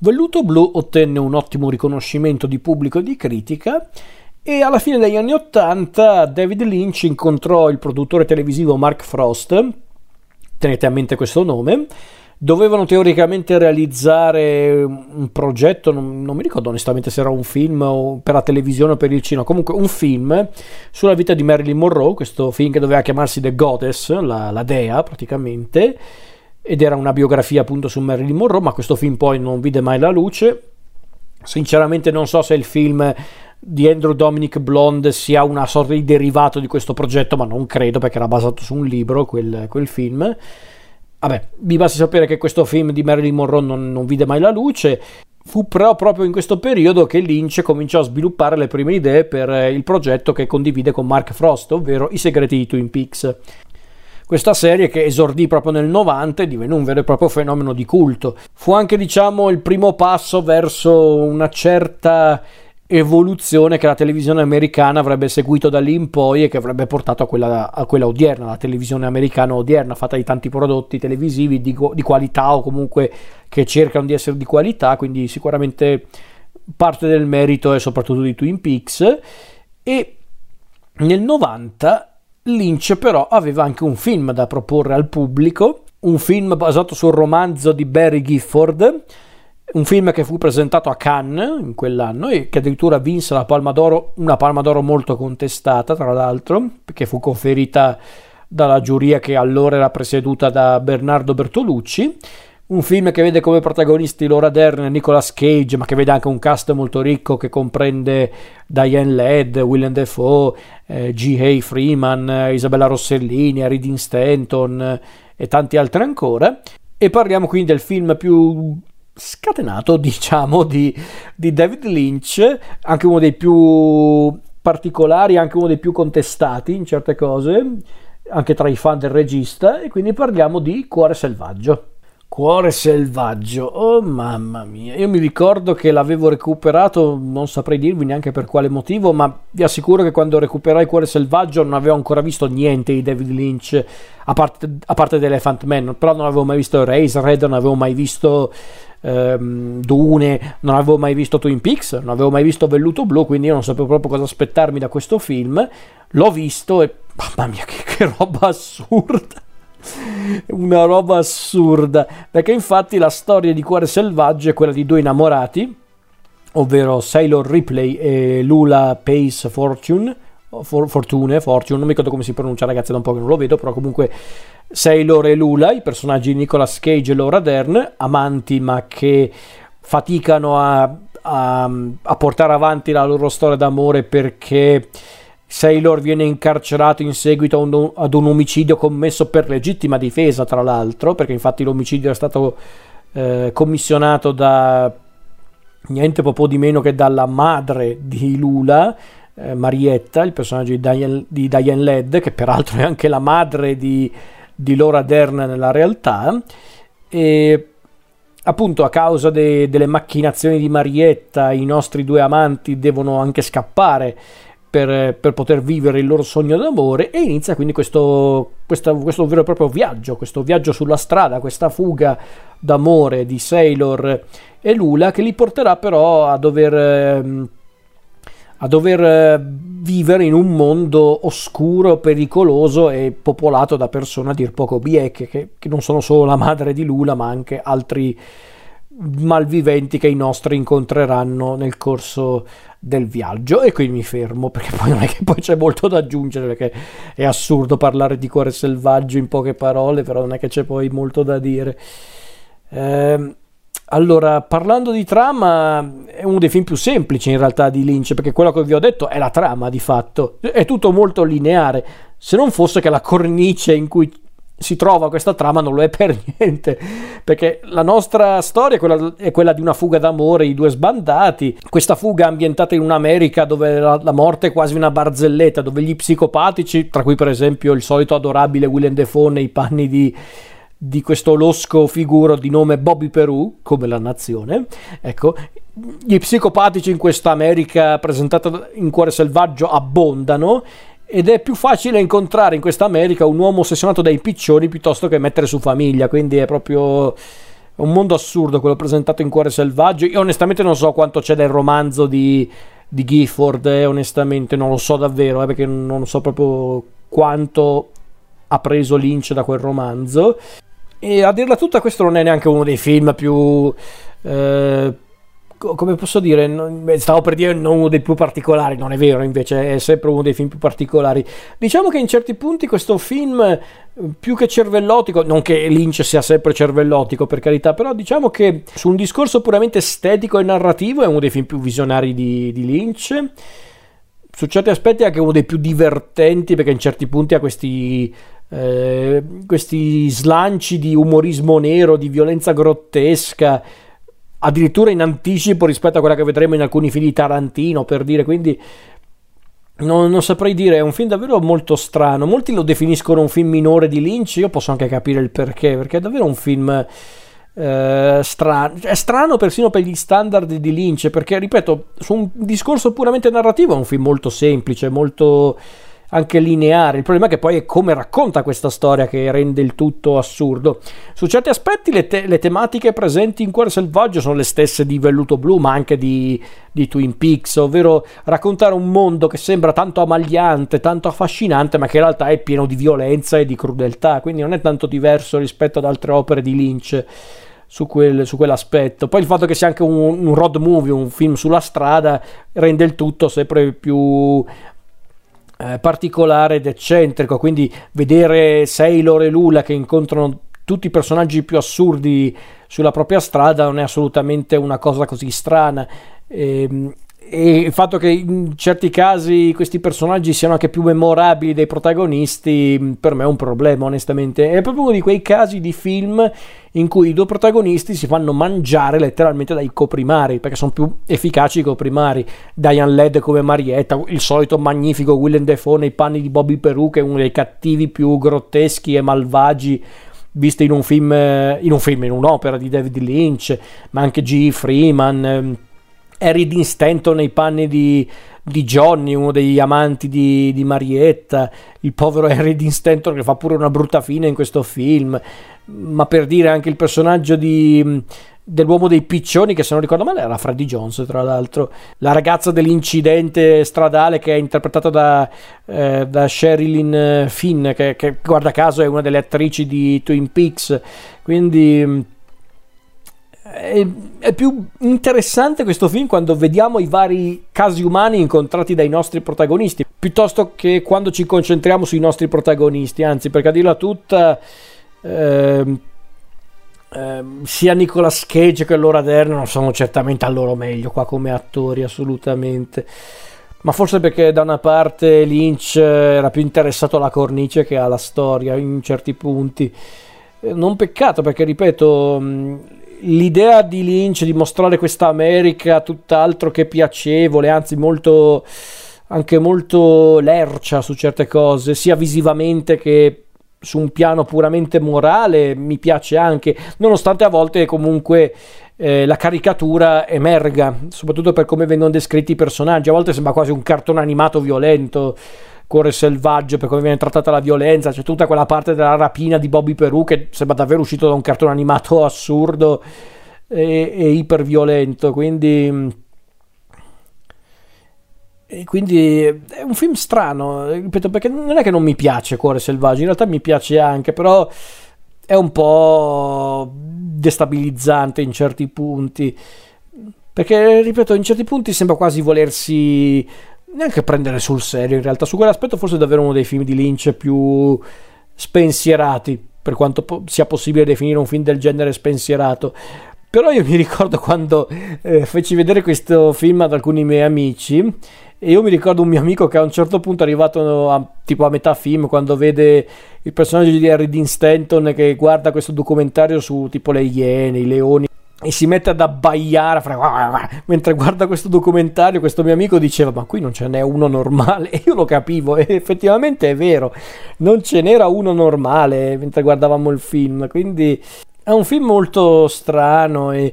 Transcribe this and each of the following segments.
Velluto Blu ottenne un ottimo riconoscimento di pubblico e di critica e alla fine degli anni Ottanta David Lynch incontrò il produttore televisivo Mark Frost, tenete a mente questo nome, dovevano teoricamente realizzare un progetto, non, non, mi ricordo onestamente se era un film per la televisione o per il cinema, comunque un film sulla vita di Marilyn Monroe, questo film che doveva chiamarsi The Goddess, la, la dea praticamente, ed era una biografia appunto su Marilyn Monroe, ma questo film poi non vide mai la luce. Sinceramente non so se il film di Andrew Dominic Blonde sia una sorta di derivato di questo progetto, ma non credo perché era basato su un libro quel, quel film. Vabbè, vi basti sapere che questo film di Marilyn Monroe non, non vide mai la luce. Fu però proprio in questo periodo che Lynch cominciò a sviluppare le prime idee per il progetto che condivide con Mark Frost, ovvero I segreti di Twin Peaks. Questa serie che esordì proprio nel 90 e divenne un vero e proprio fenomeno di culto. Fu anche, diciamo, il primo passo verso una certa evoluzione che la televisione americana avrebbe seguito da lì in poi e che avrebbe portato a quella, a quella odierna, la televisione americana odierna, fatta di tanti prodotti televisivi di, di qualità o comunque che cercano di essere di qualità, quindi sicuramente parte del merito è soprattutto di Twin Peaks e nel 90 Lynch però aveva anche un film da proporre al pubblico, un film basato sul romanzo di Barry Gifford un film che fu presentato a Cannes in quell'anno e che addirittura vinse la Palma d'Oro, una Palma d'Oro molto contestata tra l'altro, perché fu conferita dalla giuria che allora era presieduta da Bernardo Bertolucci. Un film che vede come protagonisti Laura Dern e Nicolas Cage, ma che vede anche un cast molto ricco che comprende Diane Ladd, Willem Dafoe, eh, G. A. Freeman, eh, Isabella Rossellini, Aridin Stanton eh, e tanti altri ancora. E parliamo quindi del film più scatenato, diciamo, di, di David Lynch, anche uno dei più particolari, anche uno dei più contestati in certe cose, anche tra i fan del regista, e quindi parliamo di Cuore Selvaggio. Cuore selvaggio, oh mamma mia, io mi ricordo che l'avevo recuperato, non saprei dirvi neanche per quale motivo, ma vi assicuro che quando recuperai Cuore selvaggio non avevo ancora visto niente di David Lynch, a parte, a parte Elephant Man, però non avevo mai visto Razorhead, non avevo mai visto ehm, Dune, non avevo mai visto Twin Peaks, non avevo mai visto Velluto Blu, quindi io non sapevo proprio cosa aspettarmi da questo film, l'ho visto e mamma mia che, che roba assurda una roba assurda. Perché infatti la storia di Cuore Selvaggio è quella di due innamorati ovvero Sailor Ripley e Lula Pace Fortune For, Fortune, Fortune, non mi ricordo come si pronuncia ragazzi da un po' che non lo vedo però comunque Sailor e Lula i personaggi di Nicolas Cage e Laura Dern amanti ma che faticano a, a, a portare avanti la loro storia d'amore perché Sailor viene incarcerato in seguito ad un omicidio commesso per legittima difesa, tra l'altro, perché infatti l'omicidio è stato eh, commissionato da niente po' di meno che dalla madre di Lula, eh, Marietta, il personaggio di Diane, di Diane Ladd, che peraltro è anche la madre di, di Laura Dern nella realtà. E appunto a causa de, delle macchinazioni di Marietta i nostri due amanti devono anche scappare per, per, poter vivere il loro sogno d'amore e inizia quindi questo, questo, questo, vero e proprio viaggio, questo viaggio sulla strada, questa fuga d'amore di Sailor e Lula che li porterà però a dover, ehm, a dover eh, vivere in un mondo oscuro, pericoloso e popolato da persone a dir poco bieche che, che non sono solo la madre di Lula ma anche altri malviventi che i nostri incontreranno nel corso del viaggio. E qui mi fermo perché poi non è che poi c'è molto da aggiungere perché è assurdo parlare di cuore selvaggio in poche parole però non è che c'è poi molto da dire. Eh, allora parlando di trama è uno dei film più semplici in realtà di Lynch perché quello che vi ho detto è la trama di fatto. È tutto molto lineare. Se non fosse che la cornice in cui si trova questa trama non lo è per niente perché la nostra storia è quella, è quella, di una fuga d'amore i due sbandati questa fuga ambientata in un'America dove la, la, morte è quasi una barzelletta dove gli psicopatici tra cui per esempio il solito adorabile Willem Dafoe nei panni di, di questo losco figuro di nome Bobby Perù come la nazione ecco gli psicopatici in questa America presentata in cuore selvaggio abbondano ed è più facile incontrare in questa America un uomo ossessionato dai piccioni piuttosto che mettere su famiglia, quindi è proprio un mondo assurdo quello presentato in Cuore Selvaggio. Io onestamente non so quanto c'è del romanzo di, di Gifford, eh, onestamente non lo so davvero, eh, perché non so proprio quanto ha preso Lynch da quel romanzo. E a dirla tutta, questo non è neanche uno dei film più... Eh, come posso dire, stavo per dire non uno dei più particolari, non è vero, invece è sempre uno dei film più particolari. Diciamo che in certi punti questo film, più che cervellotico, non che Lynch sia sempre cervellotico per carità, però diciamo che su un discorso puramente estetico e narrativo è uno dei film più visionari di, di Lynch. Su certi aspetti è anche uno dei più divertenti perché in certi punti ha questi eh, questi slanci di umorismo nero, di violenza grottesca, addirittura in anticipo rispetto a quella che vedremo in alcuni film di Tarantino, per dire, quindi non, non, saprei dire, è un film davvero molto strano. Molti lo definiscono un film minore di Lynch, io posso anche capire il perché, perché è davvero un film eh, strano. È strano persino per gli standard di Lynch, perché, ripeto, su un discorso puramente narrativo è un film molto semplice, molto anche lineare. Il problema è che poi è come racconta questa storia che rende il tutto assurdo. Su certi aspetti le, te- le tematiche presenti in Cuore Selvaggio sono le stesse di Velluto Blu, ma anche di, di Twin Peaks, ovvero raccontare un mondo che sembra tanto amagliante, tanto affascinante, ma che in realtà è pieno di violenza e di crudeltà, quindi non è tanto diverso rispetto ad altre opere di Lynch. Su, quel, su, quell'aspetto. Poi il fatto che sia anche un, un, road movie, un film sulla strada, rende il tutto sempre più eh, particolare ed eccentrico, quindi vedere Sailor e Lula che incontrano tutti i personaggi più assurdi sulla propria strada non è assolutamente una cosa così strana. Ehm, e il fatto che in certi casi questi personaggi siano anche più memorabili dei protagonisti per me è un problema onestamente è proprio uno di quei casi di film in cui i due protagonisti si fanno mangiare letteralmente dai coprimari perché sono più efficaci i coprimari Diane Led come Marietta il solito magnifico Willem Dafoe nei panni di Bobby Peru che è uno dei cattivi più grotteschi e malvagi visti in un film in un film in un'opera di David Lynch ma anche G. Freeman ehm, Harry Dean Stanton nei panni di, di Johnny, uno degli amanti di, di, Marietta, il povero Harry Dean Stanton che fa pure una brutta fine in questo film, ma per dire anche il personaggio di, dell'uomo dei piccioni che se non ricordo male era Freddy Jones tra l'altro la ragazza dell'incidente stradale che è interpretata da, eh, da Sherilyn Finn che, che guarda caso è una delle attrici di Twin Peaks. Quindi è, è, più interessante questo film quando vediamo i vari casi umani incontrati dai nostri protagonisti, piuttosto che quando ci concentriamo sui nostri protagonisti, anzi perché a dirla tutta... Eh, eh, sia Nicolas Cage che Laura Dern non sono certamente al loro meglio qua come attori assolutamente. Ma forse perché da una parte Lynch era più interessato alla cornice che alla storia in certi punti. Eh, non peccato perché ripeto l'idea di Lynch di mostrare questa America tutt'altro che piacevole, anzi molto anche molto lercia su certe cose, sia visivamente che su un piano puramente morale, mi piace anche, nonostante a volte comunque eh, la caricatura emerga, soprattutto per come vengono descritti i personaggi, a volte sembra quasi un cartone animato violento Cuore selvaggio per come viene trattata la violenza, c'è tutta quella parte della rapina di Bobby Perù che sembra davvero uscito da un cartone animato assurdo e, e iperviolento, quindi... E quindi è un film strano, ripeto, perché non è che non mi piace Cuore selvaggio, in realtà mi piace anche, però è un po' destabilizzante in certi punti. Perché, ripeto, in certi punti sembra quasi volersi neanche prendere sul serio in realtà. Su quell'aspetto forse è davvero uno dei film di Lynch più spensierati, per quanto po- sia possibile definire un film del genere spensierato. Però io mi ricordo quando eh, feci vedere questo film ad alcuni miei amici e io mi ricordo un mio amico che a un certo punto è arrivato a, tipo a metà film quando vede il personaggio di Harry Dean Stanton che guarda questo documentario su tipo le iene, i leoni e si mette ad abbaiare mentre guarda questo documentario questo mio amico diceva ma qui non ce n'è uno normale. E io lo capivo e effettivamente è vero non ce n'era uno normale mentre guardavamo il film quindi è un film molto strano e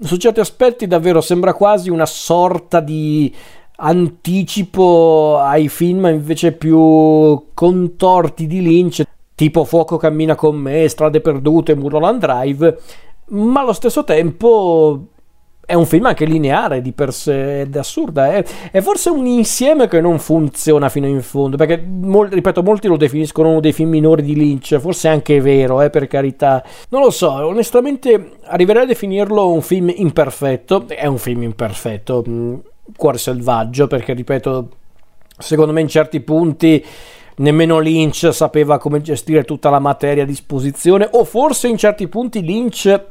su certi aspetti davvero sembra quasi una sorta di anticipo ai film invece più contorti di Lynch tipo Fuoco cammina con me, Strade perdute, Mulholland Drive ma allo stesso tempo è un film anche lineare di per sé ed è assurda. È, è, forse un insieme che non funziona fino in fondo. Perché, mol, ripeto, molti lo definiscono uno dei film minori di Lynch. Forse è anche vero, eh, per carità. Non lo so, onestamente arriverei a definirlo un film imperfetto. È un film imperfetto. Mm, cuore selvaggio, perché ripeto, secondo me in certi punti nemmeno Lynch sapeva come gestire tutta la materia a disposizione. O forse in certi punti Lynch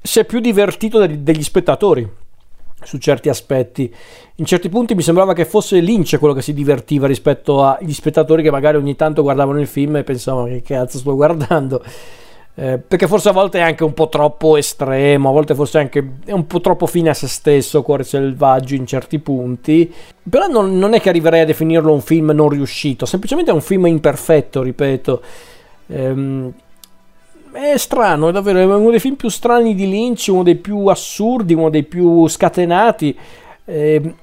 si è più divertito degli spettatori su certi aspetti. In certi punti mi sembrava che fosse Lynch quello che si divertiva rispetto agli spettatori che magari ogni tanto guardavano il film e pensavano che cazzo sto guardando. Eh, perché forse a volte è anche un po' troppo estremo, a volte forse anche è un po' troppo fine a se stesso, Cuore selvaggio in certi punti. Però non, non è che arriverei a definirlo un film non riuscito, semplicemente è un film imperfetto, ripeto. Ehm, è strano, è davvero è uno dei film più strani di Lynch, uno dei più assurdi, uno dei più scatenati. Eh,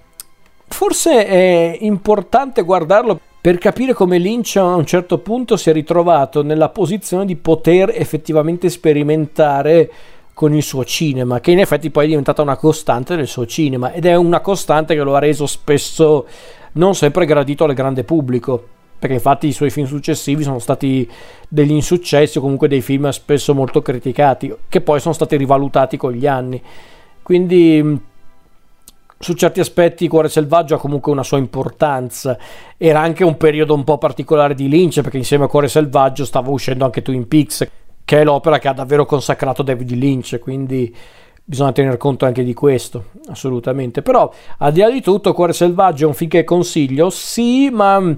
forse è importante guardarlo per capire come Lynch a un certo punto si è ritrovato nella posizione di poter effettivamente sperimentare con il suo cinema, che in effetti poi è diventata una costante del suo cinema ed è una costante che lo ha reso spesso non sempre gradito al grande pubblico perché infatti i suoi film successivi sono stati degli insuccessi o comunque dei film spesso molto criticati, che poi sono stati rivalutati con gli anni. Quindi su certi aspetti Cuore Selvaggio ha comunque una sua importanza. Era anche un periodo un po' particolare di Lynch, perché insieme a Cuore Selvaggio stava uscendo anche Twin Peaks, che è l'opera che ha davvero consacrato David Lynch, quindi bisogna tener conto anche di questo, assolutamente. Però, al di là di tutto, Cuore Selvaggio è un film che consiglio, sì, ma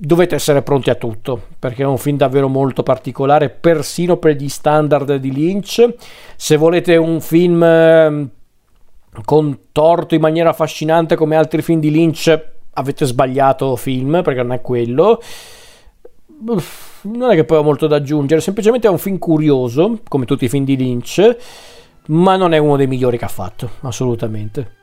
dovete essere pronti a tutto perché è un film davvero molto particolare persino per gli standard di Lynch se volete un film ehm, contorto in maniera affascinante come altri film di Lynch avete sbagliato film perché non è quello. Uff, non è che poi ho molto da aggiungere semplicemente è un film curioso come tutti i film di Lynch ma non è uno dei migliori che ha fatto assolutamente